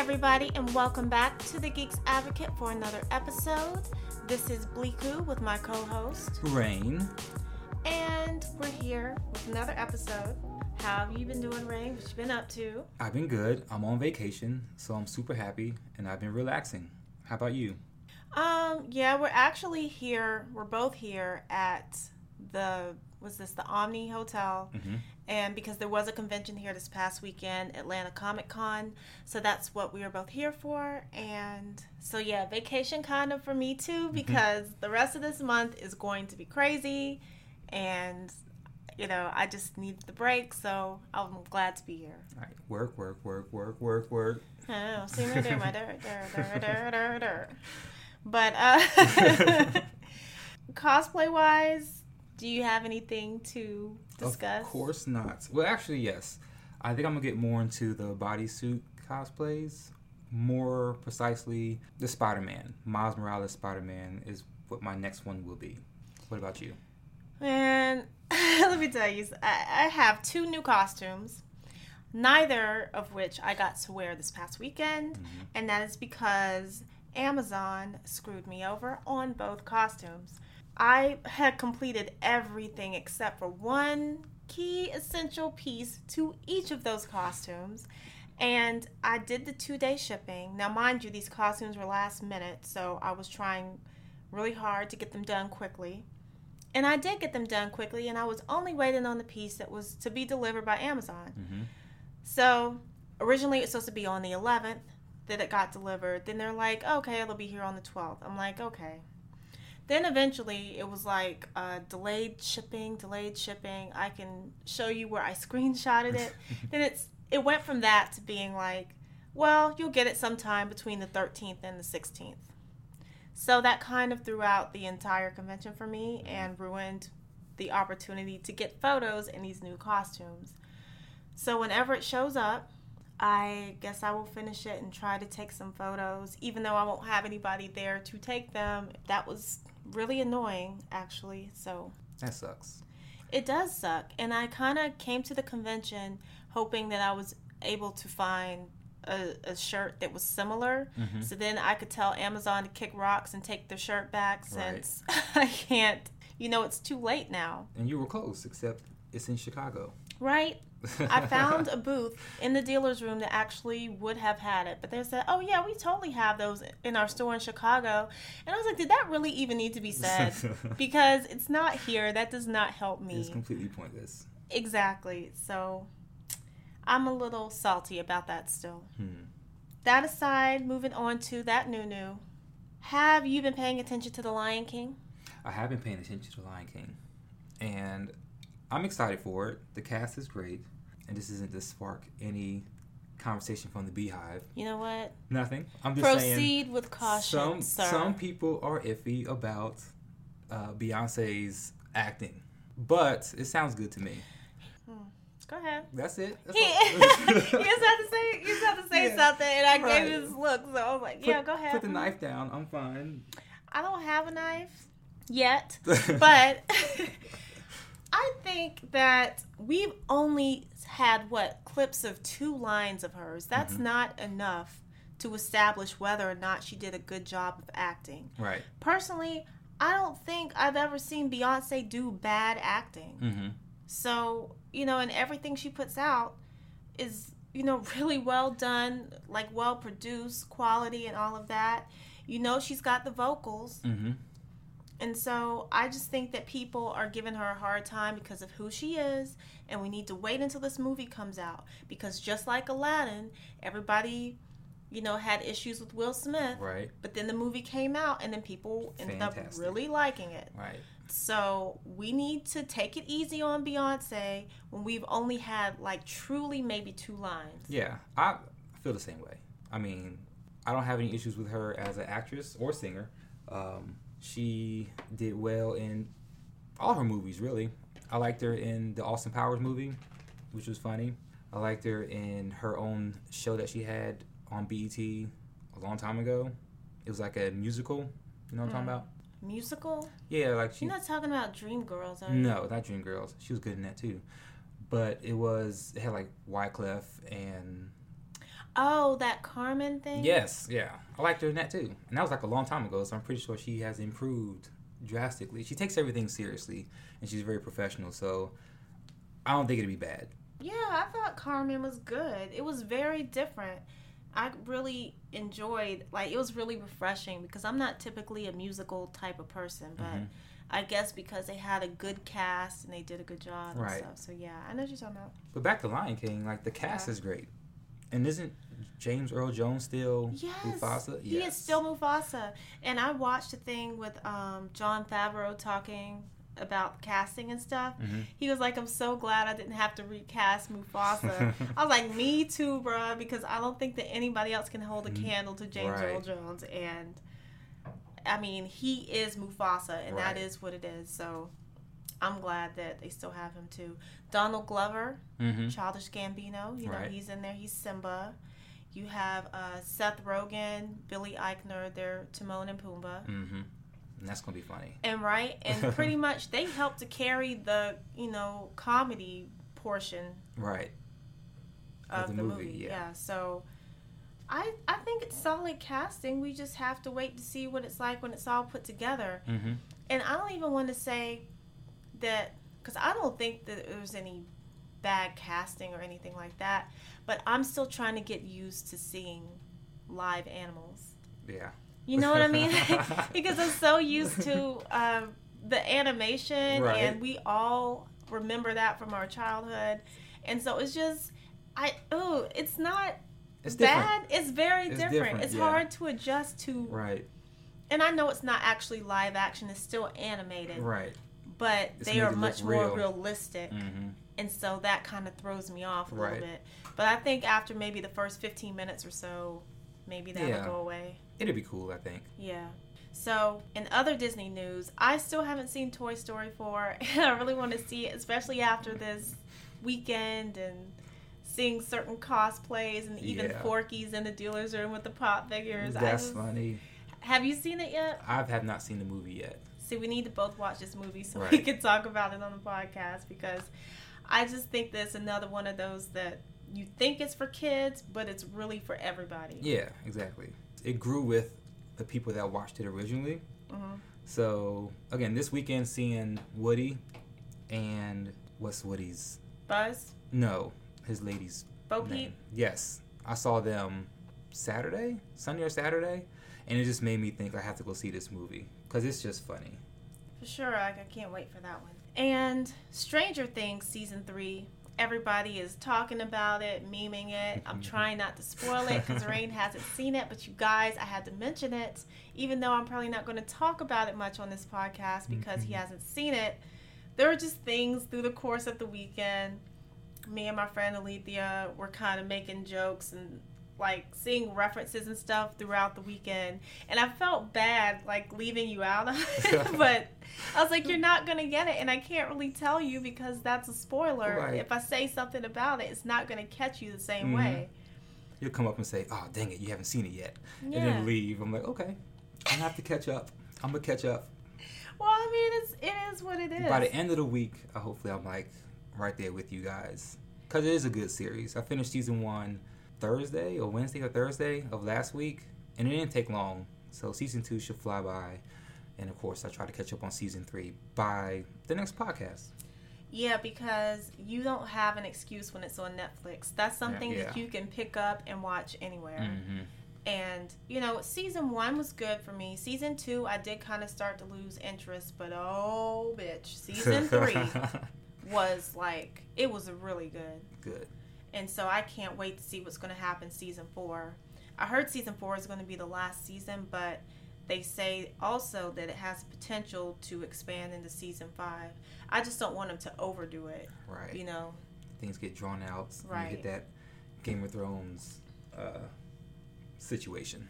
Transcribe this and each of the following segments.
everybody, and welcome back to the Geeks Advocate for another episode. This is Bleaku with my co host, Rain. and we're here with another episode. How have you been doing, Rain? What you been up to? I've been good. I'm on vacation, so I'm super happy, and I've been relaxing. How about you? Um, yeah, we're actually here. We're both here at the was this the Omni Hotel, Mm-hmm. And because there was a convention here this past weekend, Atlanta Comic Con, so that's what we were both here for. And so yeah, vacation kind of for me too because the rest of this month is going to be crazy, and you know I just need the break. So I'm glad to be here. All right. Work, work, work, work, work, work. I know, see me do my dur, dur, dur, dur, dur. But uh, cosplay wise, do you have anything to discuss? Of course not. Well, actually, yes. I think I'm gonna get more into the bodysuit cosplays. More precisely, the Spider-Man, Miles Morales Spider-Man, is what my next one will be. What about you? And let me tell you, I, I have two new costumes, neither of which I got to wear this past weekend, mm-hmm. and that is because Amazon screwed me over on both costumes. I had completed everything except for one key essential piece to each of those costumes. And I did the two day shipping. Now, mind you, these costumes were last minute, so I was trying really hard to get them done quickly. And I did get them done quickly, and I was only waiting on the piece that was to be delivered by Amazon. Mm-hmm. So originally it was supposed to be on the 11th that it got delivered. Then they're like, okay, it'll be here on the 12th. I'm like, okay. Then eventually it was like uh, delayed shipping, delayed shipping. I can show you where I screenshotted it. then it's it went from that to being like, well, you'll get it sometime between the 13th and the 16th. So that kind of threw out the entire convention for me and ruined the opportunity to get photos in these new costumes. So whenever it shows up, I guess I will finish it and try to take some photos, even though I won't have anybody there to take them. That was really annoying, actually. So That sucks. it does suck. And I kind of came to the convention hoping that I was able to find a, a shirt that was similar. Mhm. So then I could tell Amazon to kick rocks and take their shirt back Right. since I can't, you know, it's too late now. And you were close, except it's in Chicago. Right? I found a booth in the dealer's room that actually would have had it, but they said, "Oh yeah, we totally have those in our store in Chicago." And I was like, "Did that really even need to be said?" because it's not here. That does not help me. It's completely pointless. Exactly. So I'm a little salty about that still. Hmm. That aside, moving on to that new new. Have you been paying attention to The Lion King? I have been paying attention to The Lion King, and I'm excited for it. The cast is great, and this isn't to spark any conversation from the BeyHive. You know what? Nothing. I'm just saying. Proceed with caution, some sir. some people are iffy about uh, Beyonce's acting, but it sounds good to me. Go ahead. That's it. That's He, you just had to say you just had to say Yeah, something, and I right. gave you this look. So I was like, Put- "Yeah, go ahead." Put the knife down. I'm fine. I don't have a knife yet, but I think that we've only had what clips of two lines of hers. That's Mm-hmm. not enough to establish whether or not she did a good job of acting. right. Personally, I don't think I've ever seen Beyonce do bad acting. Mm-hmm. So, you know, and everything she puts out is, you know, really well done, like well produced, quality, and all of that. You know, she's got the vocals. Mm-hmm. And so I just think that people are giving her a hard time because of who she is. And we need to wait until this movie comes out. Because just like Aladdin, everybody, you know, had issues with Will Smith. Right. But then the movie came out, and then people ended up really liking it. Right. So we need to take it easy on Beyonce when we've only had like truly maybe two lines. Yeah, I feel the same way. I mean, I don't have any issues with her as an actress or singer. Um, she did well in all her movies, really. I liked her in the Austin Powers movie, which was funny. I liked her in her own show that she had on BET a long time ago. It was like a musical. You know what I'm talking Mm. about? Musical? Yeah, like she. You're not talking about Dreamgirls, are you? No, not Dreamgirls. She was good in that too. But it was it had like Wyclef and Oh, that Carmen thing. Yes, yeah, I liked her in that too, and that was like a long time ago. So I'm pretty sure she has improved drastically. She takes everything seriously, and she's very professional. So I don't think it'd be bad. Yeah, I thought Carmen was good. It was very different. I really enjoyed like it was really refreshing because I'm not typically a musical type of person, but Mhm. I guess because they had a good cast and they did a good job and Right. stuff. So yeah, I know what you're talking about. But back to Lion King, like the cast Yeah. is great, and isn't James Earl Jones still Yes, Mufasa? Yes, he is still Mufasa. And I watched a thing with um, Jon Favreau talking about casting and stuff. Mhm. He was like, "I'm so glad I didn't have to recast Mufasa." I was like, "Me too, bruh," because I don't think that anybody else can hold a Mhm. candle to James Earl Jones. And I mean, he is Mufasa, and that Right. is what it is. So I'm glad that they still have him too. Donald Glover, hmm Childish Gambino. You know, Right. he's in there. He's Simba. You have uh, Seth Rogen, Billy Eichner. They're Timon and Pumbaa. hmm And that's gonna be funny. And right, and pretty much they help to carry the you know comedy portion Right. of, Of the the, movie, movie. yeah. Yeah. So. I, I think it's solid casting. We just have to wait to see what it's like when it's all put together. hmm And I don't even want to say that because I don't think that there was any bad casting or anything like that. But I'm still trying to get used to seeing live animals. Yeah. You know what I mean? because I'm so used to um, the animation, Right. and we all remember that from our childhood. And so it's just, I oh, it's not It's different. bad. It's very It's different. different, It's yeah. hard to adjust to. Right. And I know it's not actually live action; it's still animated Right. But It's they are much real. more realistic hmm and so that kind of throws me off a Right. little bit but i think after maybe the first 15 minutes or so maybe that'll Yeah. go away It'd be cool, I think. yeah so in other disney news i still haven't seen toy story 4 and i really want to see it especially after this weekend and seeing certain cosplays and even Yeah. forky's in the dealer's room with the pop figures That's just- funny. have you seen it yet I have not seen the movie yet. See, we need to both watch this movie so we can talk about it on the podcast because I just think that's another one of those that you think it's for kids, but it's really for everybody. Yeah, exactly. It grew with the people that watched it originally. hmm So again, this weekend seeing Woody and what's Woody's? Buzz, No, his lady's Bo Peep. name. Yes, I saw them Saturday, Sunday or Saturday, and it just made me think I have to go see this movie because it's just funny. For sure, I, I can't wait for that one. And Stranger Things season three. Everybody is talking about it, memeing it. I'm trying not to spoil it because Rain hasn't seen it, but you guys, I had to mention it, even though I'm probably not going to talk about it much on this podcast because he Mhm. hasn't seen it. There were just things through the course of the weekend. Me and my friend Alethea were kind of making jokes and like seeing references and stuff throughout the weekend. And I felt bad like leaving you out of it, but I was like, you're not gonna get it, and I can't really tell you because that's a spoiler. Right. If I say something about it, it's not gonna catch you the same Mhm. way. You'll come up and say, "Oh, dang it, you haven't seen it yet," and then leave. I'm like, okay, I'm have to catch up. I'm gonna catch up. Well, I mean, it's it is what it is. By the end of the week, uh, hopefully, I'm like right there with you guys because it is a good series. I finished season one Thursday or Wednesday or Thursday of last week, and it didn't take long. So season two should fly by, and of course, I try to catch up on season three by the next podcast. Yeah, because you don't have an excuse when it's on Netflix. That's something that yeah. you can pick up and watch anywhere. Mm-hmm. And you know, season one was good for me. Season two, I did kind of start to lose interest, but oh, bitch, season three was like it was really good. good. And so I can't wait to see what's going to happen season four. I heard season four is going to be the last season, but they say also that it has potential to expand into season five. I just don't want them to overdo it, Right. you know. Things get drawn out. and You Right. hit that Game of Thrones uh, situation.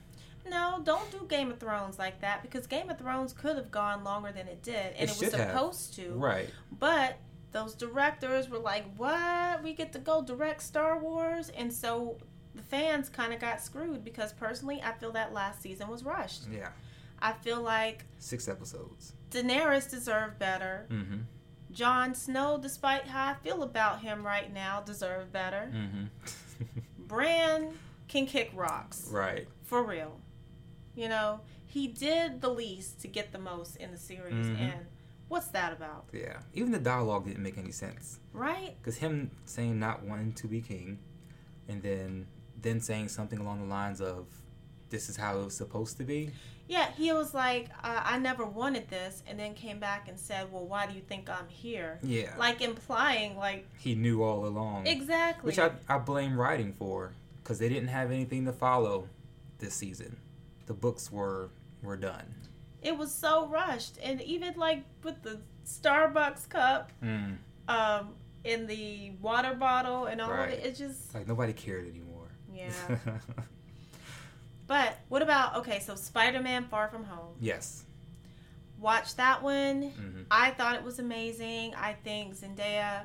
No, don't do Game of Thrones like that because Game of Thrones could have gone longer than it did, and It it, was should have. supposed to. Right. But those directors were like, "What? We get to go direct Star Wars?" And so the fans kind of got screwed because personally, I feel that last season was rushed. Yeah. I feel like Six episodes. Daenerys deserved better. Mm-hmm. Jon Snow, despite how I feel about him right now, deserved better. Mm-hmm. Bran can kick rocks. Right. For real. You know, he did the least to get the most in the series. Mhm. And what's that about? Yeah. Even the dialogue didn't make any sense. Right? Because him saying not wanting to be king, and then then saying something along the lines of, "This is how it was supposed to be." Yeah, he was like, uh, I never wanted this. And then came back and said, Well, why do you think I'm here? Yeah. Like implying, like, he knew all along. exactly. Which I, I blame writing for, because they didn't have anything to follow this season. The books were were done. It was so rushed. And even like with the Starbucks cup, Mm. um, in the water bottle and all Right. of it, it just, Like nobody cared anymore. yeah. but what about, okay, so Spider Man Far From Home. yes. Watch that one. hmm I thought it was amazing. I think Zendaya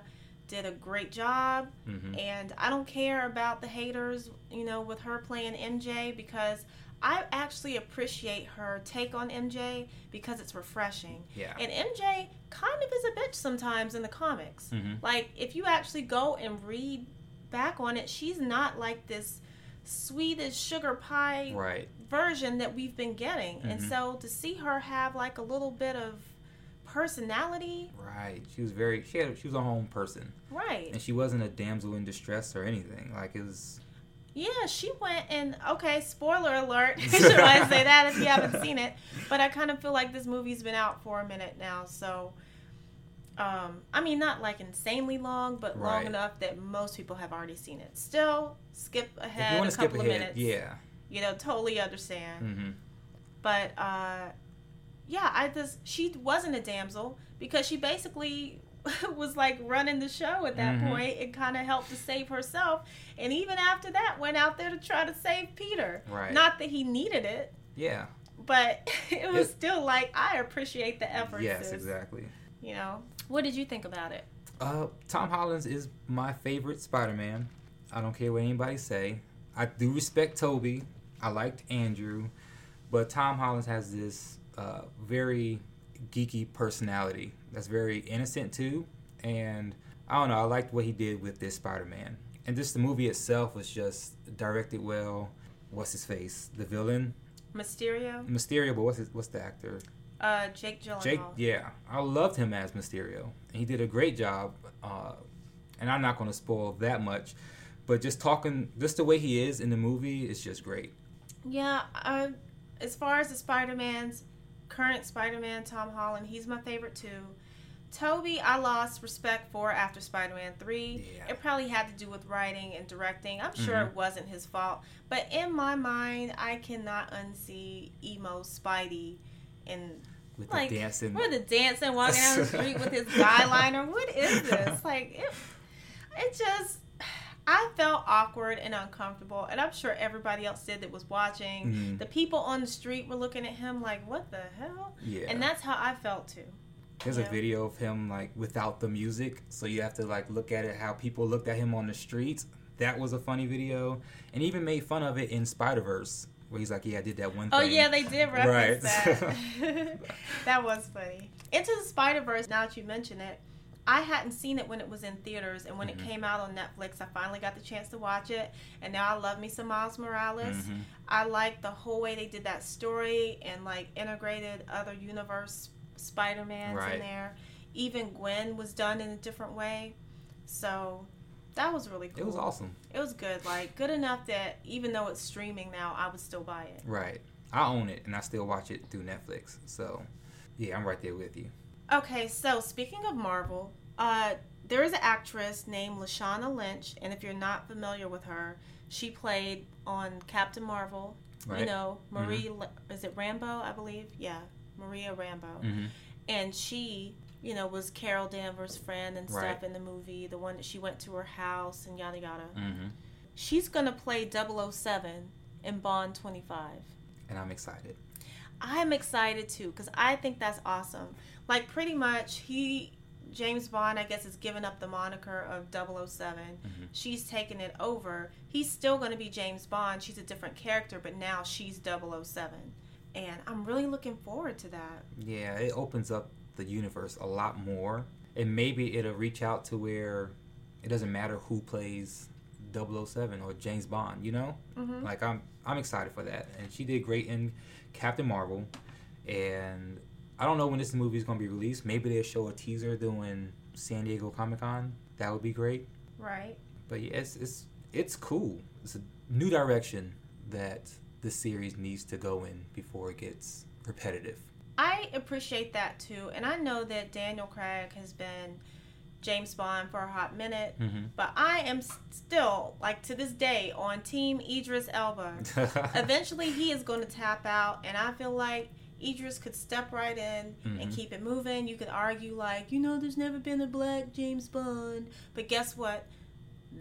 did a great job. hmm And I don't care about the haters, you know, with her playing MJ because I actually appreciate her take on MJ because it's refreshing. Yeah. And MJ kind of is a bitch sometimes in the comics. hmm Like, if you actually go and read back on it, she's not like this sweet as sugar pie Right. version that we've been getting. And Mhm. so to see her have like a little bit of personality, Right. She was very. She had. She was a home person, right. and she wasn't a damsel in distress or anything. Like it was. Yeah, she went and okay, spoiler alert. Should I say that if you haven't seen it? But I kind of feel like this movie's been out for a minute now, so um I mean not like insanely long, but long Right. enough that most people have already seen it. Still, skip ahead a skip couple ahead, of minutes. yeah. You know, totally understand. hmm But uh yeah, I just she wasn't a damsel because she basically was like running the show at that Mhm. point and kind of helped to save herself and even after that went out there to try to save Peter. Right. Not that he needed it, Yeah. but it was It- still like I appreciate the effort. Yes. Exactly. You know. What did you think about it? Uh, Tom Holland is my favorite Spider-Man. I don't care what anybody say. I do respect Tobey. I liked Andrew, but Tom Holland has this uh, very geeky personality that's very innocent too. And I don't know. I liked what he did with this Spider-Man. And just the movie itself was just directed well. What's his face? The villain, Mysterio? Mysterio. But what's his, what's the actor? Uh Jake Gyllenhaal. Jake, yeah, I loved him as Mysterio. And he did a great job. Uh, and I'm not going to spoil that much, but just talking, just the way he is in the movie is just great. Yeah, uh, as far as the Spider-Man's current Spider-Man, Tom Holland, he's my favorite too. Tobey, I lost respect for after Spider-Man 3. Yeah. It probably had to do with writing and directing. I'm sure Mhm. it wasn't his fault, but in my mind, I cannot unsee emo Spidey and With like the dancing, with the dancing, walking down the street with his guyliner. What is this? Like it, it just. I felt awkward and uncomfortable, and I'm sure everybody else did that was watching. Mhm. The people on the street were looking at him like, "What the hell?" yeah. And that's how I felt too. There's yeah. a video of him like without the music, so you have to like look at it how people looked at him on the streets. That was a funny video, and even made fun of it in Spider Verse, where he's like, "Yeah, I did that one." Thing. Oh thing. yeah, they did reference Right. that. that was funny. Into the Spider Verse. Now that you mention it, I hadn't seen it when it was in theaters, and when Mhm. it came out on Netflix, I finally got the chance to watch it. And now I love me some Miles Morales. Mhm. I like the whole way they did that story and like integrated other universe Spider Mans Right. in there. Even Gwen was done in a different way. So that was really cool. It was awesome. It was good. Like good enough that even though it's streaming now, I would still buy it. Right. I own it, and I still watch it through Netflix. So, yeah, I'm right there with you. Okay, so speaking of Marvel, uh, there is an actress named Lashana Lynch, and if you're not familiar with her, she played on Captain Marvel. Right. You know, Marie, La- is it Rambeau? I believe. Yeah, Maria Rambeau. hmm and she you know was carol danvers friend and stuff Right. in the movie the one that she went to her house and yada yada hmm she's gonna play 007 in bond 25 And I'm excited. I'm excited too because i think that's awesome. Like pretty much he james bond i guess is giving up the moniker of 007 Mhm. she's taking it over. He's still going to be james bond. She's a different character but now she's 007 and i'm really looking forward to that. Yeah, it opens up the universe a lot more. And maybe it'll reach out to where it doesn't matter who plays 007 or James Bond. You know, hmm like I'm I'm excited for that, and she did great in Captain Marvel, and I don't know when this movie is gonna be released. Maybe they'll show a teaser doing San Diego Comic Con. That would be great. Right. But yeah, it's it's it's cool. It's a new direction that the series needs to go in before it gets repetitive. I appreciate that too, and I know that Daniel Craig has been James Bond for a hot minute, Mm-hmm. but I am still, like to this day, on Team Idris Elba. Eventually, he is going to tap out, and I feel like Idris could step right in and Mhm. keep it moving. You could argue, like, you know, there's never been a black James Bond, but guess what?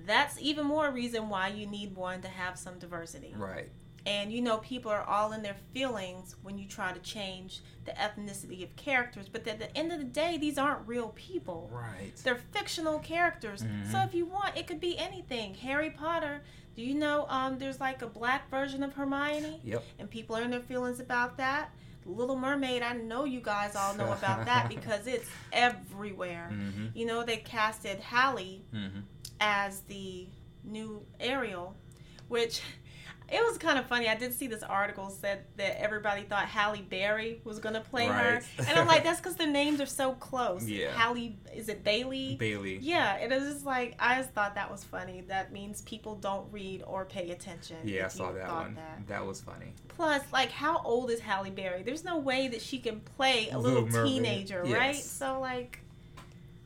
That's even more reason why you need one to have some diversity. right. And you know, people are all in their feelings when you try to change the ethnicity of characters, but at the end of the day, these aren't real people. Right. They're fictional characters. Mhm. So if you want, it could be anything. Harry Potter. Do you know um, there's like a black version of Hermione? Yep. And people are in their feelings about that. Little Mermaid, I know you guys all know about that because it's everywhere. Mm-hmm. You know, they casted Halle Mm-hmm. as the new Ariel, which it was kind of funny. I did see this article said that everybody thought Halle Berry was going to play her, and I'm like, that's because their names are so close. Yeah. Halle, is it Bailey? Bailey. Yeah, it was just like I just thought that was funny. That means people don't read or pay attention. Yeah, I saw that one. That. That. was funny. Plus, like, how old is Halle Berry? There's no way that she can play a Little little, teenager, right? So, like,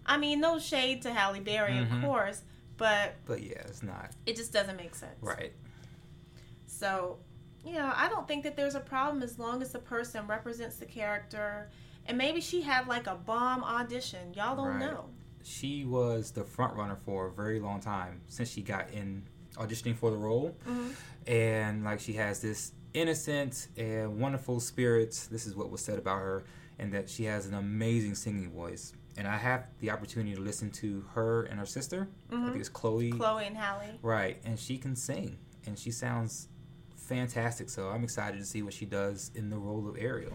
I mean, no shade to Halle Berry, Mhm. of course, but But yeah, it's not it just doesn't make sense. right. So, you know, I don't think that there's a problem as long as the person represents the character. And maybe she had like a bomb audition. Y'all don't Right. know. She was the front runner for a very long time since she got in auditioning for the role, hmm and like she has this innocent and wonderful spirit. This is what was said about her, and that she has an amazing singing voice. And I have the opportunity to listen to her and her sister. I hmm think it's Chloe. Chloe and Halle. Right, and she can sing, and she sounds fantastic. So I'm excited to see what she does in the role of Ariel.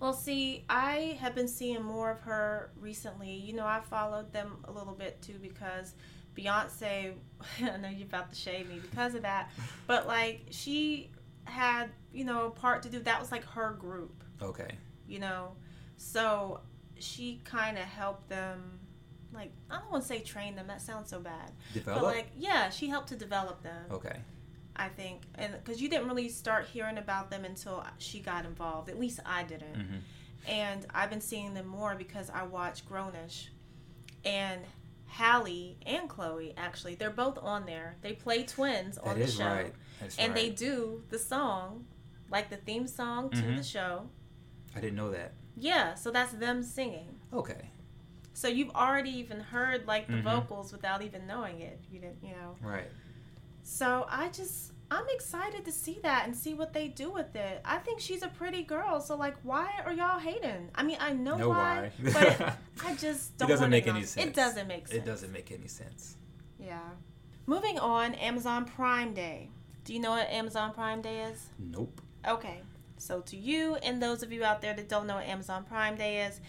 Well, see, I have been seeing more of her recently. You know, I followed them a little bit too because Beyonce, I know you're about to shade me because of that, but like she had, you know, a part to do. That was like her group, Okay. you know. So she kind of helped them, like, I don't want to say train them, that sounds so bad. Develop. But like, yeah, she helped to develop them. okay. I think, and because you didn't really start hearing about them until she got involved. At least I didn't. hmm And I've been seeing them more because I watch Grownish. And Halle and Chloe, actually, they're both on there. They play twins on That the show. right. And they do the song, like the theme song to Mhm. the show. I didn't know that. Yeah, so that's them singing. Okay. So you've already even heard like the Mhm. vocals without even knowing it. You didn't, you know. Right. So I just I'm excited to see that and see what they do with it. I think she's a pretty girl, so like why are y'all hating? I mean I know, Know why, why. but I just don't It doesn't make any sense. It doesn't make sense. It doesn't make any sense. Yeah. Moving on, Amazon Prime Day. Do you know what Amazon Prime Day is? Nope. Okay. So to you and those of you out there that don't know what Amazon Prime Day is,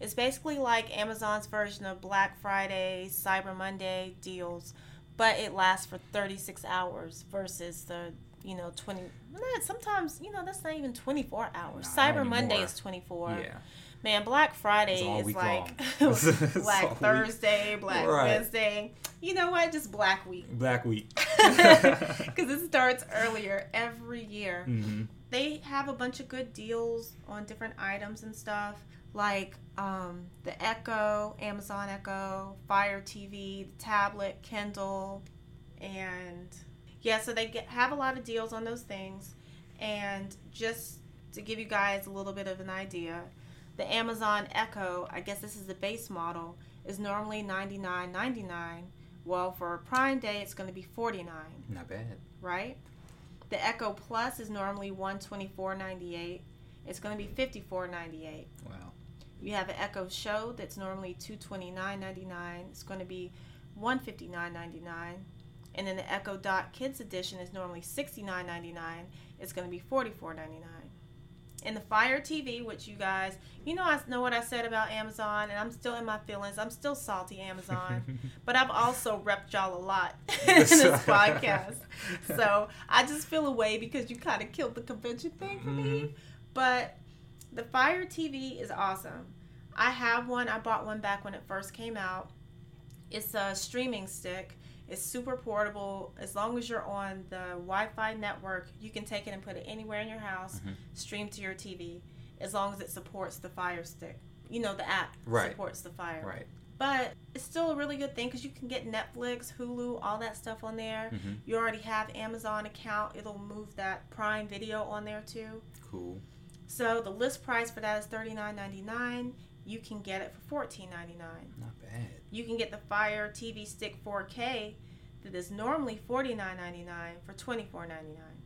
it's basically like Amazon's version of Black Friday, Cyber Monday deals, but it lasts for 36 hours versus the, you know, 20 nah, sometimes, you know, that's not even 24 hours. Cyber Monday is 24. Yeah. Man, Black Friday is like long. It's all Black week. Thursday, Black Right. Wednesday. You know what? Just Black Week. Black Week. Because it starts earlier every year hmm they have a bunch of good deals on different items and stuff like um, the echo amazon echo fire tv the tablet kindle and yeah so they get, have a lot of deals on those things and just to give you guys a little bit of an idea the amazon echo i guess this is the base model is normally $99.99 well for prime day it's going to be 49 Not bad. right? The Echo Plus is normally one twenty four ninety eight. It's going to be fifty four ninety eight. Wow. You have an Echo Show that's normally two twenty nine ninety nine. It's going to be one fifty nine ninety nine. And then the Echo Dot Kids Edition is normally sixty nine ninety nine. It's going to be forty four ninety nine. And the Fire TV, which you guys, you know, I know what I said about Amazon, and I'm still in my feelings. I'm still salty, Amazon. but I've also repped y'all a lot in this podcast. So I just feel away because you kind of killed the convention thing for me. Mhm. But the Fire TV is awesome. I have one. I bought one back when it first came out. It's a streaming stick. It's super portable. As long as you're on the Wi-Fi network, you can take it and put it anywhere in your house, Mhm. stream to your TV, as long as it supports the Fire Stick. You know, the app Right. supports the Fire. Right. But it's still a really good thing because you can get Netflix, Hulu, all that stuff on there. hmm You already have Amazon account. It'll move that Prime Video on there too. Cool. So the list price for that is thirty nine ninety nine. You can get it for fourteen ninety nine. Not bad. You can get the Fire TV Stick 4K that is normally forty nine ninety nine for twenty four ninety nine.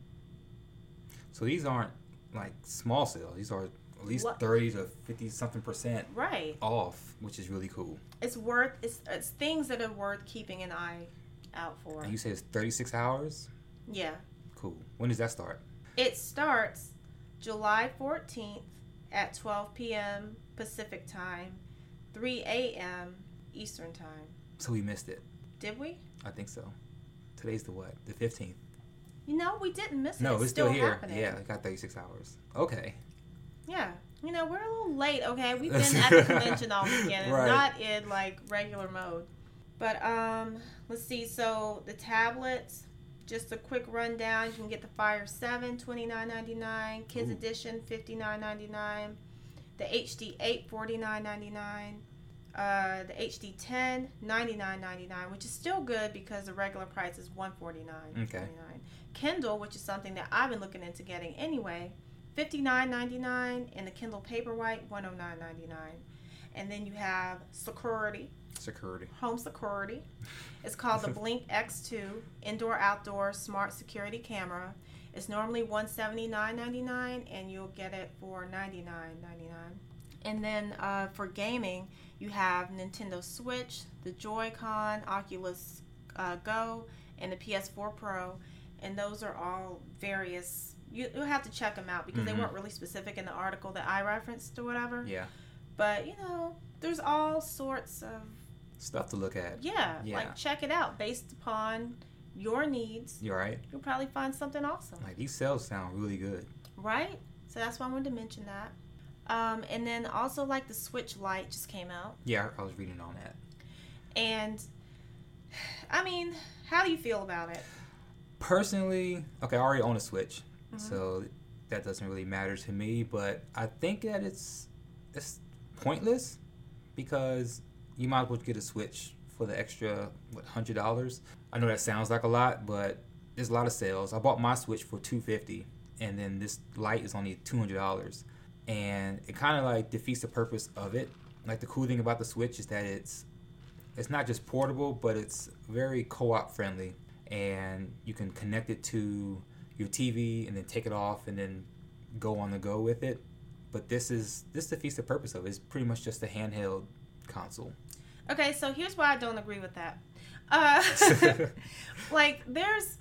So these aren't like small sales. These are at least What- thirty to fifty something percent Right. off, which is really cool. It's worth it's it's things that are worth keeping an eye out for. And you say it's thirty six hours. Yeah. Cool. When does that start? It starts July 14th at 12 p.m. Pacific time, 3 a.m. Eastern time. So we missed it. Did we? I think so. Today's the what? The fifteenth. You know, we didn't miss it. No, it's, it's still, here. happening. Yeah, it got thirty six hours. Okay. Yeah. You know, we're a little late, okay? We've been at the convention all weekend. Right. not in like regular mode. But um let's see, so the tablets, just a quick rundown. You can get the Fire 7, $29.99, Kids Ooh. Edition, $59.99, the HD 8, $49.99. Uh, the HD 10, $99.99, which is still good because the regular price is $149.99. Okay. Kindle, which is something that I've been looking into getting anyway, $59.99, and the Kindle Paperwhite, $109.99. And then you have Security, Security. Home Security. It's called the Blink X2 Indoor Outdoor Smart Security Camera. It's normally $179.99 and you'll get it for $99.99. And then uh, for gaming, you have Nintendo Switch, the Joy-Con, Oculus uh, Go, and the PS4 Pro. And those are all various. You, you'll have to check them out because they Mhm. weren't really specific in the article that I referenced or whatever. Yeah. But you know, there's all sorts of Stuff to look at. yeah, Yeah. like check it out based upon your needs. You alright? You'll probably find something awesome, Like these sales sound really good. right? So that's why I wanted to mention that. Um, and then also like the Switch Lite just came out, Yeah, I was reading on that. and I mean, how do you feel about it? Personally, okay, I already own a Switch, Mhm. so that doesn't really matter to me. But I think that it's it's pointless because you might as well get a Switch for the extra what hundred dollars. I know that sounds like a lot, but there's a lot of sales. I bought my Switch for two fifty, and then this light is only two hundred dollars, and it kind of like defeats the purpose of it. Like the cool thing about the Switch is that it's it's not just portable, but it's very co-op friendly, and you can connect it to your TV and then take it off and then go on the go with it. But this is this defeats the purpose of it. It's pretty much just a handheld console. Okay, so here's why I don't agree with that. Uh, like, there's,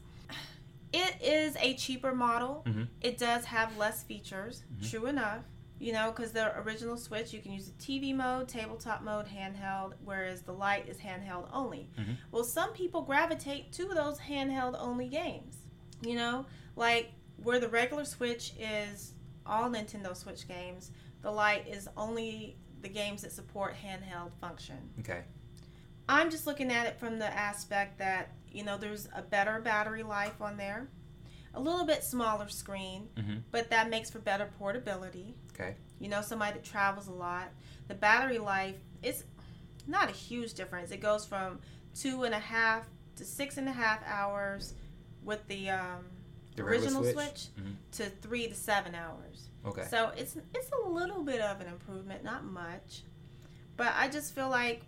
it is a cheaper model. Mhm. It does have less features, Mhm. true enough. You know, because the original Switch, you can use the TV mode, tabletop mode, handheld, whereas the light is handheld only. Mhm. Well, some people gravitate to those handheld only games. You know, like where the regular Switch is all Nintendo Switch games, the light is only the games that support handheld function. Okay. I'm just looking at it from the aspect that, you know, there's a better battery life on there, a little bit smaller screen, hmm but that makes for better portability. Okay. You know, somebody that travels a lot. The battery life is not a huge difference. It goes from two and a half to six and a half hours with the, um, The original Switch? Switch, Mhm. to three to seven hours. Okay. So it's it's a little bit of an improvement, not much. But I just feel like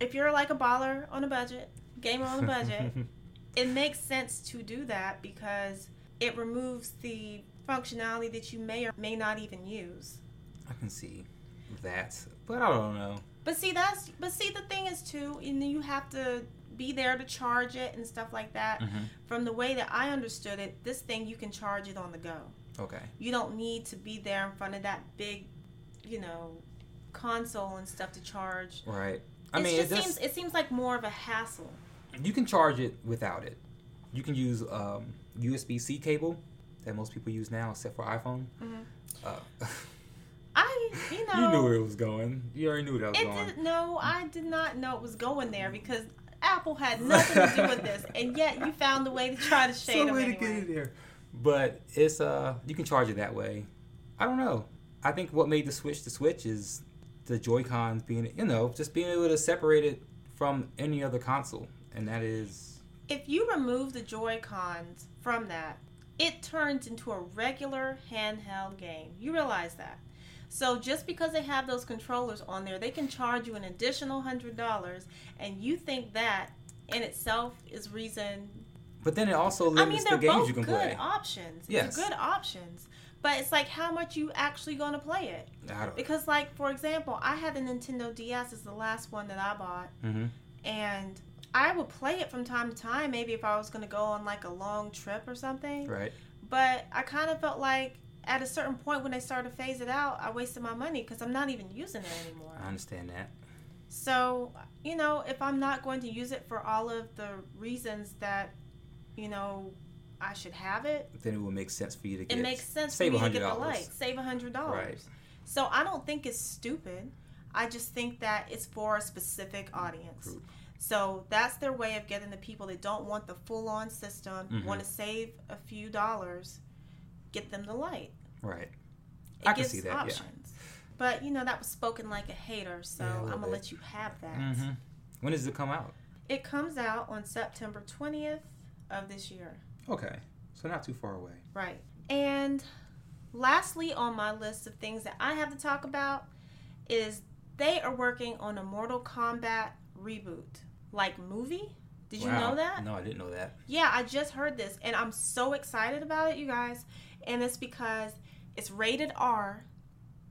if you're like a baller on a budget, gamer on a budget, it makes sense to do that because it removes the functionality that you may or may not even use. I can see that, but I don't know. But see that's but see the thing is too, and you have to be there to charge it and stuff like that. hmm From the way that I understood it, this thing you can charge it on the go. Okay. You don't need to be there in front of that big, you know, console and stuff to charge. Right. I It mean, just it seems it seems like more of a hassle. you can charge it without it. You can use um, USB C cable that most people use now, except for iPhone. Mhm. Uh, I, you know, you knew where it was going. You already knew that was It going. did, no, I did not know it was going there because Apple had nothing to do with this, and yet you found a way to try to shade Some them way anyway. to get it there. But it's uh, you can charge it that way. I don't know. I think what made the Switch the Switch is the Joy Cons being, you know, just being able to separate it from any other console, and that is If you remove the Joy Cons from that, it turns into a regular handheld game. You realize that. So just because they have those controllers on there, they can charge you an additional hundred dollars, and you think that in itself is reason But then it also I mean, the games both you can good play. options. Yes. They're good options. But it's like how much you actually going to play it. I don't. Because, like, for example, I had the Nintendo DS as the last one that I bought, hmm and I would play it from time to time, maybe if I was going to go on like a long trip or something. Right. But I kind of felt like at a certain point when they started to phase it out, I wasted my money because I'm not even using it anymore. I understand that. So, you know, if I'm not going to use it for all of the reasons that, you know, I should have it, Then it would make sense for you to get. it makes sense save for me to get the $100. light, save a hundred dollars. Right. So I don't think it's stupid. I just think that it's for a specific audience. Group. So that's their way of getting the people that don't want the full on system, Mhm. want to save a few dollars, get them the light. Right. It I can see that, yeah. options. But you know that was spoken like a hater, so Yeah, a I'm gonna bit. let you have that. hmm When does it come out? It comes out on September 20th of this year. Okay. So not too far away. Right. And lastly, on my list of things that I have to talk about is they are working on a Mortal Kombat reboot, like movie. Did you Wow. know that? No, I didn't know that. Yeah, I just heard this and I'm so excited about it, you guys. And it's because it's rated R,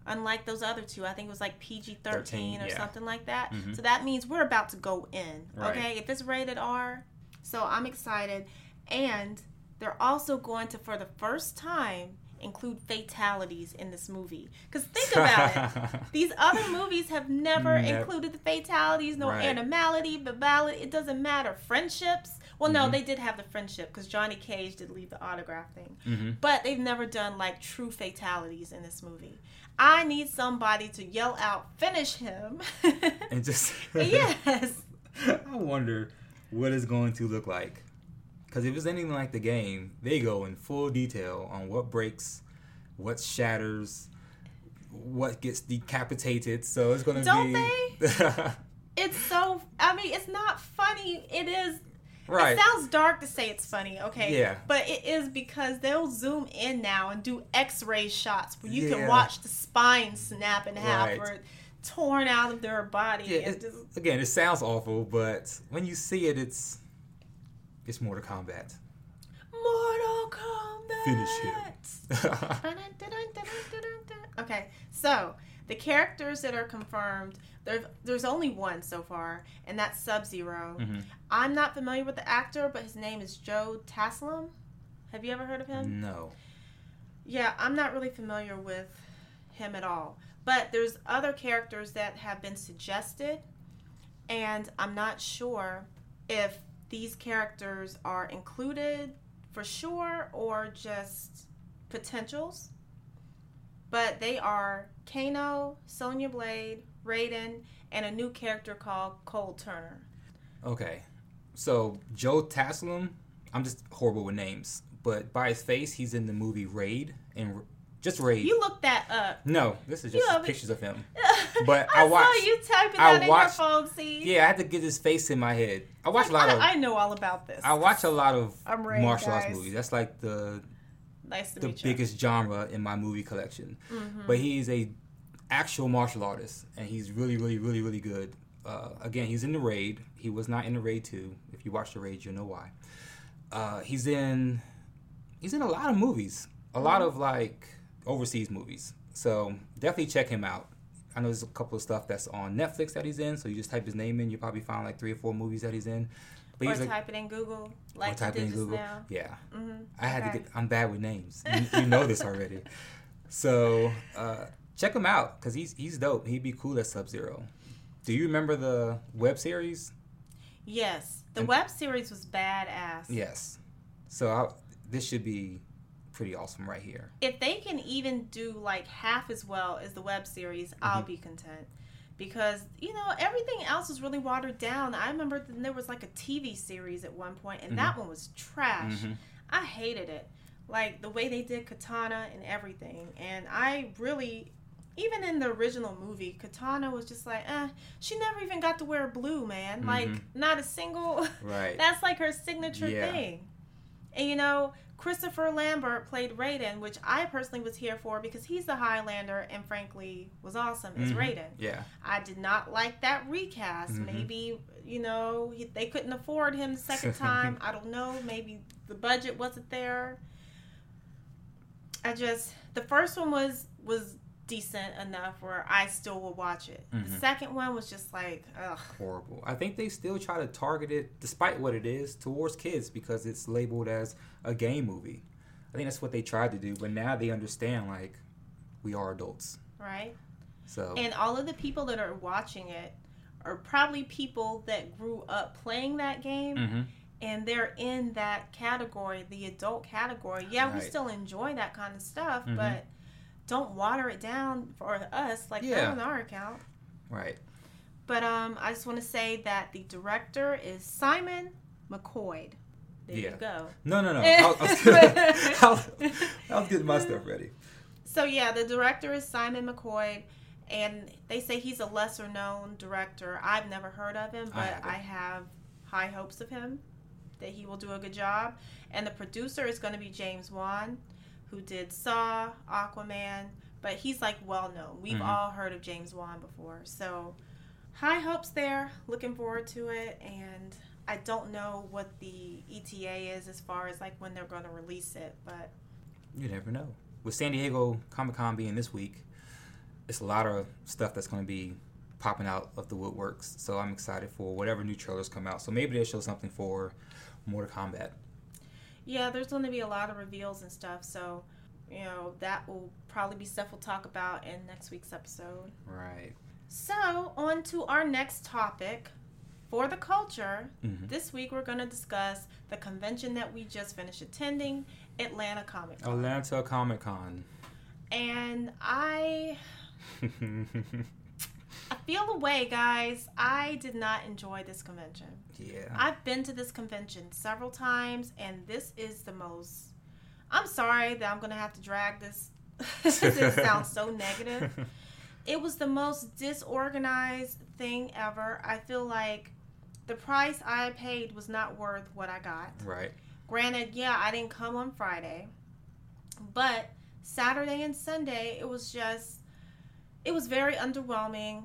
unlike those other two. I think it was like PG 13 13, or yeah. something like that. Mhm. So that means we're about to go in, Right. okay? If it's rated R. So I'm excited. And they're also going to, for the first time, include fatalities in this movie. Because think about it. These other movies have never Never. included the fatalities, no Right. animality, babality. It doesn't matter. Friendships. Well, no, Mhm. they did have the friendship because Johnny Cage did leave the autograph thing. hmm But they've never done like true fatalities in this movie. I need somebody to yell out, finish him. And just yes. I wonder what it's going to look like. Because if it's anything like the game, they go in full detail on what breaks, what shatters, what gets decapitated. So it's going to be. Don't be. It's so, I mean, it's not funny. It is right. It sounds dark to say it's funny, okay? Yeah. But it is because they'll zoom in now and do X-ray shots where you Yeah. can watch the spine snap in half Right. or torn out of their body. yeah, it- just, again, it sounds awful, but when you see it, it's it's Mortal Kombat. Mortal Kombat. Finish him. Okay, so the characters that are confirmed, there, there's only one so far, and that's Sub Zero. Mhm. I'm not familiar with the actor, but his name is Joe Taslim. Have you ever heard of him? No. Yeah, I'm not really familiar with him at all. But there's other characters that have been suggested, and I'm not sure if these characters are included for sure or just potentials. But they are Kano, Sonya Blade, Raiden, and a new character called Cole Turner. Okay. So Joe Taslim, I'm just horrible with names, but by his face, he's in the movie Raid and just Raid. You look that up. no, this is just it- pictures of him. But I, I watched- saw you typing I that watched- in your phone, see? Yeah, I had to get his face in my head. I watch a lot I, of I know all about this. I watch a lot of martial arts movies. That's like the Nice the meet you. biggest genre in my movie collection. Mhm. But he's a actual martial artist, and he's really, really, really, really good. Uh, again, he's in the raid. He was not in the raid two. If you watch the raid, you'll know why. Uh, he's in he's in a lot of movies, a lot of like overseas movies. So definitely check him out. I know there's a couple of stuff that's on Netflix that he's in. So you just type his name in, you probably find like three or four movies that he's in. But or he's like, type it in Google like or type did in Google. now. Yeah, Mm-hmm. I had Okay. to get. I'm bad with names. You, you know this already. So uh, check him out because he's he's dope. He'd be cool at Sub Zero. Do you remember the web series? Yes, the And- web series was badass. Yes. So I, this should be pretty awesome right here. If they can even do like half as well as the web series, Mm-hmm. I'll be content. Because you know everything else was really watered down. I remember there was like a TV series at one point, and that one was trash. Mhm. I hated it. Like the way they did Kitana and everything. And I really, even in the original movie, Kitana was just like, eh, she never even got to wear blue, man. Like, Mhm. not a single. Right. That's like her signature Yeah. thing. And you know, Christopher Lambert played Raiden, which I personally was here for because he's the Highlander and frankly was awesome as Mhm. Raiden. Yeah. I did not like that recast. Mhm. Maybe, you know, he, they couldn't afford him the second time. I don't know. Maybe the budget wasn't there. I just the first one was was decent enough where I still will watch it. The Mhm. second one was just like, ugh. Horrible. I think they still try to target it, despite what it is, towards kids because it's labeled as a game movie. I think that's what they tried to do, but now they understand like we are adults. Right? So And all of the people that are watching it are probably people that grew up playing that game Mhm. and they're in that category, the adult category. Yeah, we still enjoy that kind of stuff, Mhm. but don't water it down for us like Yeah. that on our account. right. But um, I just want to say that the director is Simon McQuoid. There Yeah. you go. No, no, no. I was, I was, I was, I getting my stuff ready. So yeah, the director is Simon McQuoid, and they say he's a lesser known director. I've never heard of him, but haven't. I have high hopes of him that he will do a good job. And the producer is going to be James Wan, who did Saw, Aquaman, but he's like well known. We've Mhm. all heard of James Wan before, so high hopes there. Looking forward to it, and I don't know what the ETA is as far as like when they're going to release it, but You never know. With San Diego Comic Con being this week, it's a lot of stuff that's going to be popping out of the woodworks. So I'm excited for whatever new trailers come out. So maybe they'll show something for Mortal Kombat. Yeah, there's going to be a lot of reveals and stuff, so you know that will probably be stuff we'll talk about in next week's episode. Right. So, on to our next topic for the culture. hmm This week we're going to discuss the convention that we just finished attending, Atlanta Comic Con. Atlanta Comic Con. And I I feel the way, guys. I did not enjoy this convention. yeah. I've been to this convention several times, and this is the most. I'm sorry that I'm going to have to drag this. this sounds so negative. It was the most disorganized thing ever. I feel like the price I paid was not worth what I got. right. Granted, yeah, I didn't come on Friday, but Saturday and Sunday, it was just, it was very underwhelming.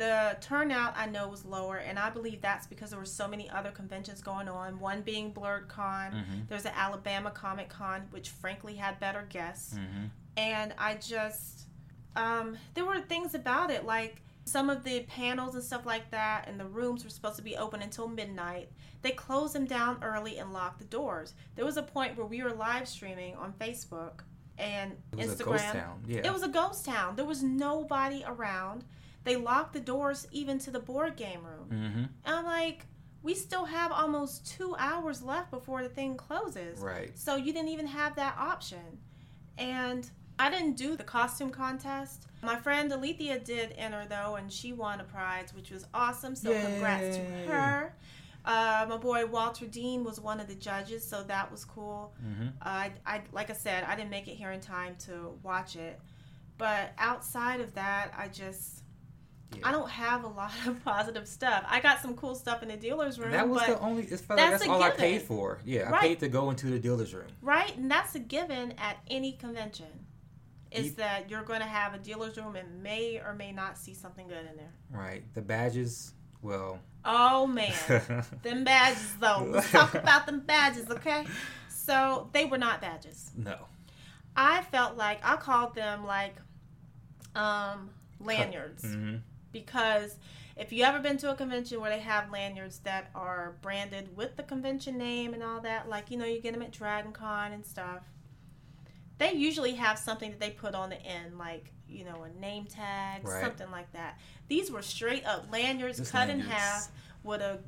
The turnout I know was lower, and I believe that's because there were so many other conventions going on. One being Blerd Con, hmm there's an Alabama Comic Con, which frankly had better guests hmm and I just um, there were things about it like some of the panels and stuff like that, and the rooms were supposed to be open until midnight. They closed them down early and locked the doors. There was a point where we were live streaming on Facebook and It was Instagram. a ghost town. Yeah. It was a ghost town. There was nobody around. They locked the doors even to the board game room. hmm And I'm like, we still have almost two hours left before the thing closes. Right. So you didn't even have that option. And I didn't do the costume contest. My friend Alethea did enter though, and she won a prize, which was awesome. So congrats to her. Uh, my boy Walter Dean was one of the judges, so that was cool. hmm I, I, like I said, I didn't make it here in time to watch it. But outside of that, I just, Yeah. I don't have a lot of positive stuff. I got some cool stuff in the dealer's room, That was the only. It felt like that's that's all I paid for. Yeah, I Right. paid to go into the dealer's room. Right, and that's a given at any convention. Is Ye- that you're going to have a dealer's room and may or may not see something good in there. Right. The badges. Well. Oh man, them badges though. Let's talk about them badges, okay? So they were not badges. no. I felt like I called them like um lanyards hmm because if you ever been to a convention where they have lanyards that are branded with the convention name and all that, like you know you get them at Dragon Con and stuff, they usually have something that they put on the end, like you know a name tag, Right. something like that. These were straight up lanyards Just cut in half with a,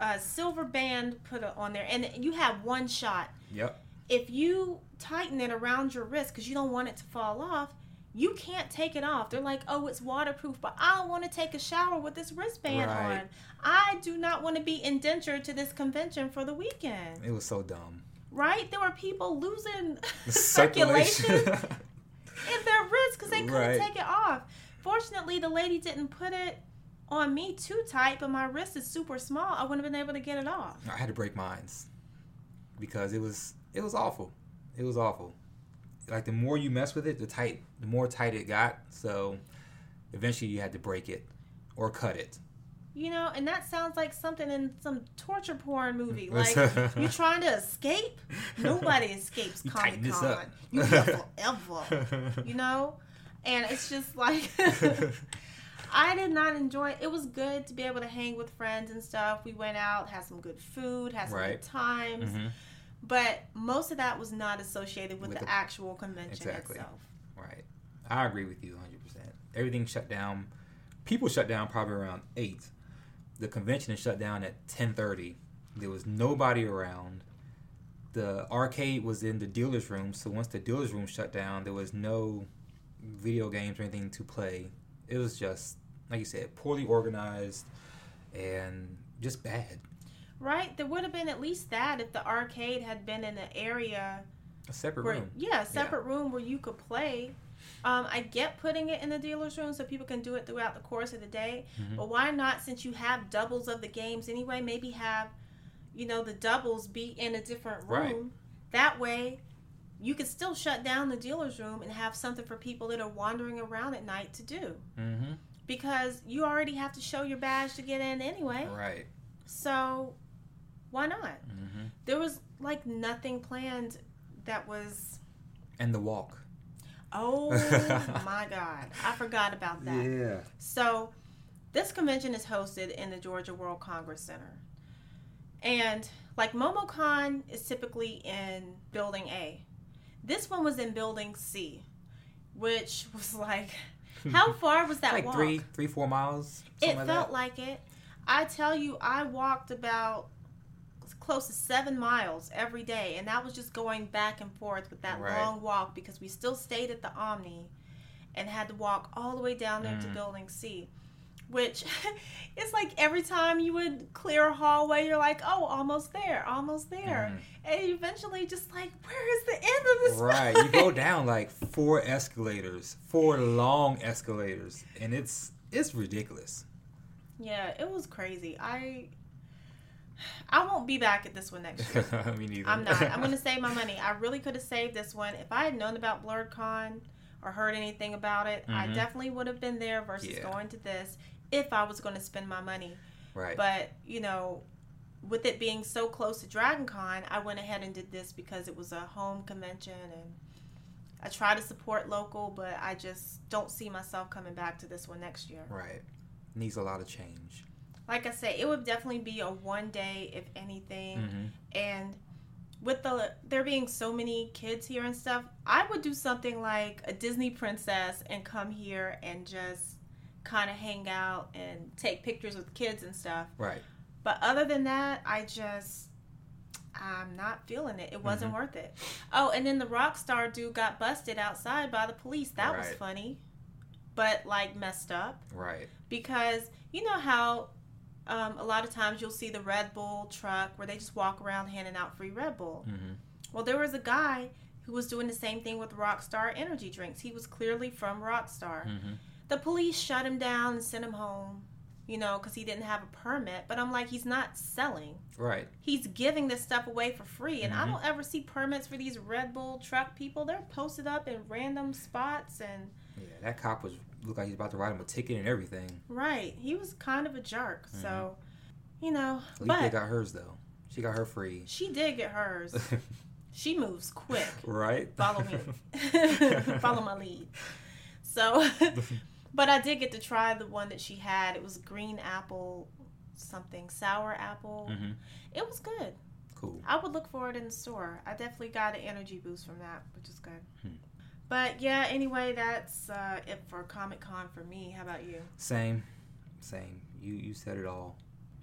a silver band put on there, and you have one shot Yep. if you tighten it around your wrist because you don't want it to fall off, you can't take it off. They're like, oh, it's waterproof, but I want to take a shower with this wristband Right. on. I do not want to be indentured to this convention for the weekend. It was so dumb. Right? There were people losing The circulation in their wrist because they couldn't Right. take it off. Fortunately, the lady didn't put it on me too tight, but my wrist is super small. I wouldn't have been able to get it off. I had to break mines because it was it was awful. It was awful. Like the more you mess with it, the tight, the more tight it got. So eventually, you had to break it or cut it. You know, and that sounds like something in some torture porn movie. Like you're trying to escape? Nobody escapes Comic Con. You here forever. You know, and it's just like I did not enjoy. It. it was good to be able to hang with friends and stuff. We went out, had some good food, had some Right. good times. Mhm. But most of that was not associated with, With the, the- actual convention Exactly. itself. Right. I agree with you 100%. Everything shut down. People shut down probably around 8. The convention is shut down at 10:30. There was nobody around. The arcade was in the dealer's room, so once the dealer's room shut down, there was no video games or anything to play. It was just like you said, poorly organized and just bad. Right? There would have been at least that if the arcade had been in an area A separate where, room. yeah, a separate room where you could play. Um, I get putting it in the dealer's room so people can do it throughout the course of the day. Mhm. But why not, since you have doubles of the games anyway, maybe have, you know, the doubles be in a different room. Right. That way, you could still shut down the dealer's room and have something for people that are wandering around at night to do. Mm-hmm. Because you already have to show your badge to get in anyway. Right. So, why not? Mhm. There was like nothing planned that was And the walk. Oh my God. I forgot about that. Yeah. So, this convention is hosted in the Georgia World Congress Center. And like MomoCon is typically in Building A. This one was in Building C, which was like, how far was that like walk? three, three, four miles. it like felt that. like it. I tell you, I walked about close to seven miles every day, and that was just going back and forth with that Right. long walk because we still stayed at the Omni and had to walk all the way down there to Mm. Building C. Which it's like every time you would clear a hallway, you're like, oh, almost there, almost there. And eventually, just like, where is the end of this? Right. You go down like four escalators, four long escalators, and it's it's ridiculous. Yeah, it was crazy. I I won't be back at this one next year. Me neither. I'm not. I'm going to save my money. I really could have saved this one. If I had known about BlerdCon or heard anything about it, I Mhm. definitely would have been there versus Yeah. going to this if I was going to spend my money. right. But, you know, with it being so close to DragonCon, I went ahead and did this because it was a home convention and I try to support local, but I just don't see myself coming back to this one next year. right. Needs a lot of change. Like I say, it would definitely be a one day, if anything. hmm and with the there being so many kids here and stuff i would do something like a disney princess and come here and just kind of hang out and take pictures with kids and stuff Right. but other than that i just i'm not feeling it it wasn't Mhm. worth it oh and then the rock star dude got busted outside by the police that was funny but like messed up Right. because you know how um, a lot of times you'll see the Red Bull truck where they just walk around handing out free Red Bull. hmm Well, there was a guy who was doing the same thing with Rockstar energy drinks. He was clearly from Rockstar. hmm The police shut him down and sent him home, you know, because he didn't have a permit. But I'm like, he's not selling. Right. He's giving this stuff away for free. And I Mhm. don't ever see permits for these Red Bull truck people. They're posted up in random spots and Yeah. That cop was looked like he's about to write him a ticket and everything. Right. He was kind of a jerk. So, you know, At but got hers though. She got her free. she did get hers. She moves quick. right. Follow me. Follow my lead. So, But I did get to try the one that she had. It was green apple something, sour apple. hmm It was good. Cool. I would look for it in the store. I definitely got an energy boost from that, which is good. Hmm. But yeah, anyway, that's uh, it for Comic Con for me. How about you? Same, same. You you said it all.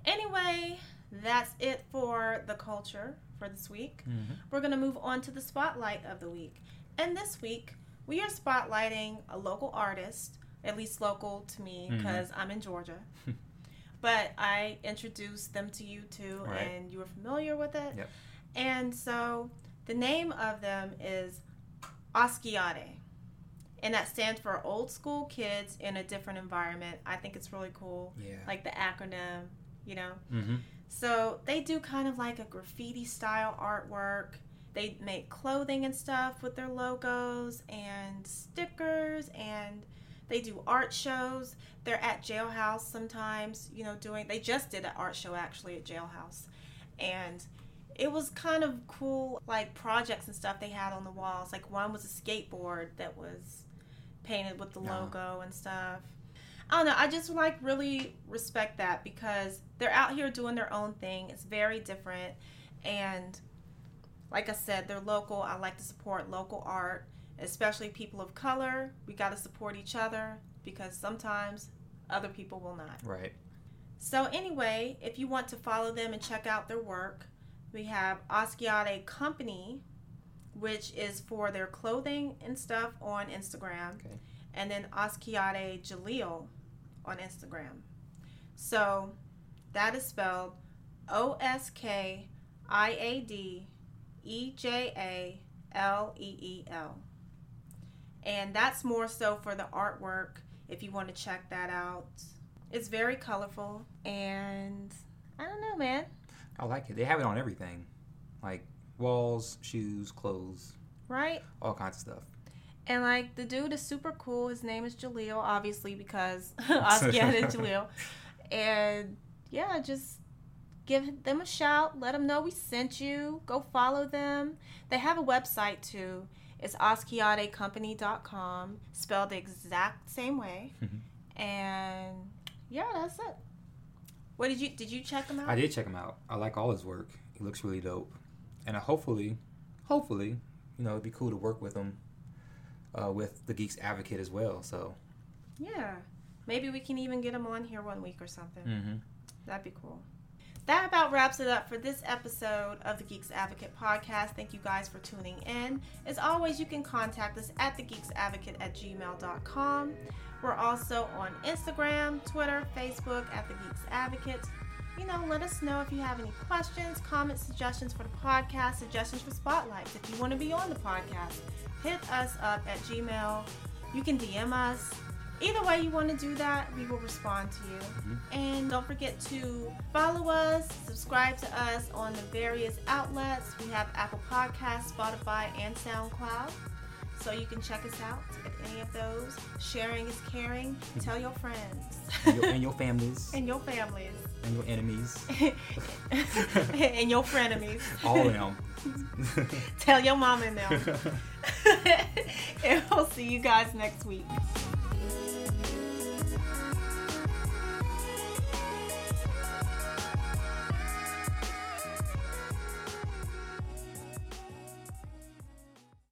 Anyway, that's it for the culture for this week. Mm-hmm. We're going to move on to the spotlight of the week. And this week, we are spotlighting a local artist, at least local to me because I'm in Georgia. but I introduced them to you too, Right. and you were familiar with it. Yep. And so the name of them is Oskiade. And that stands for Old School Kids in a Different Environment. I think it's really cool. Yeah. Like the acronym, you know? mm-hmm. So they do kind of like a graffiti style artwork. They make clothing and stuff with their logos and stickers and they do art shows. They're at Jailhouse sometimes, you know, doing they just did an art show actually at Jailhouse. And it was kind of cool like projects and stuff they had on the walls. Like one was a skateboard that was painted with the Yeah. logo and stuff. I don't know. I just like really respect that because they're out here doing their own thing. It's very different. And like I said, they're local. I like to support local art, especially people of color. We got to support each other because sometimes other people will not. Right. So, anyway, if you want to follow them and check out their work, we have Oskiade Company, which is for their clothing and stuff on Instagram, Okay. and then Oskiade Jaleel on Instagram. So, that is spelled O S K I A D E J A L E E L. And that's more so for the artwork if you want to check that out. It's very colorful and I don't know, man. I like it. They have it on everything, like walls, shoes, clothes, Right? all kinds of stuff. And like the dude is super cool. His name is Jaleel, obviously because Oscar and Jaleel. And yeah, just give them a shout. Let them know we sent you. Go follow them. They have a website too. It's oskiadecompany.com, spelled the exact same way. And yeah, that's it. What did you did you check him out? I did check him out. I like all his work. He looks really dope, and uh, hopefully, hopefully, you know, it'd be cool to work with him, uh, with the Geeks Advocate as well. So, Yeah. Maybe we can even get him on here one week or something. mm-hmm. That'd be cool. That about wraps it up for this episode of the Geeks Advocate podcast. Thank you guys for tuning in. As always, you can contact us at thegeeksadvocate at gmail.com. We're also on Instagram, Twitter, Facebook at the Geeks Advocates. You know, let us know if you have any questions, comments, suggestions for the podcast, suggestions for spotlights. If you want to be on the podcast, hit us up at Gmail. You can DM us. Either way you want to do that, we will respond to you. Mm-hmm. And don't forget to follow us, subscribe to us on the various outlets. We have Apple Podcasts, Spotify, and SoundCloud. So you can check us out at any of those. Sharing is caring. Mm-hmm. Tell your friends. and, your, and your families and your families. and your enemies, and your frenemies. all of them. Tell your mom and them. and we'll see you guys next week.